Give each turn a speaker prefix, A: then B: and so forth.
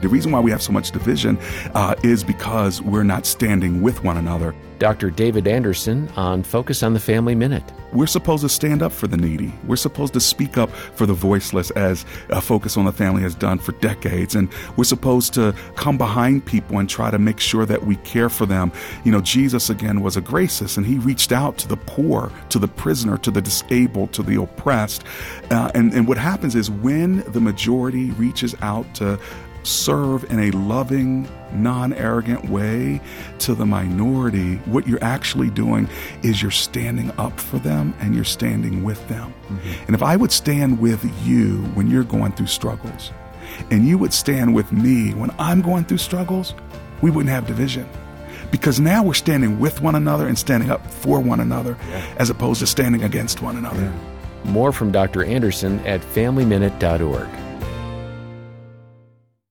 A: The reason why we have so much division uh, is because we're not standing with one another.
B: Dr. David Anderson on Focus on the Family Minute.
A: We're supposed to stand up for the needy. We're supposed to speak up for the voiceless, as uh, Focus on the Family has done for decades. And we're supposed to come behind people and try to make sure that we care for them. You know, Jesus, again, was a gracist, and he reached out to the poor, to the prisoner, to the disabled, to the oppressed. Uh, and, and what happens is when the majority reaches out to serve in a loving, non arrogant way to the minority, what you're actually doing is you're standing up for them and you're standing with them. Mm-hmm. And if I would stand with you when you're going through struggles, and you would stand with me when I'm going through struggles, we wouldn't have division. Because now we're standing with one another and standing up for one another yeah. as opposed to standing against one another.
B: Yeah. More from Dr. Anderson at FamilyMinute.org.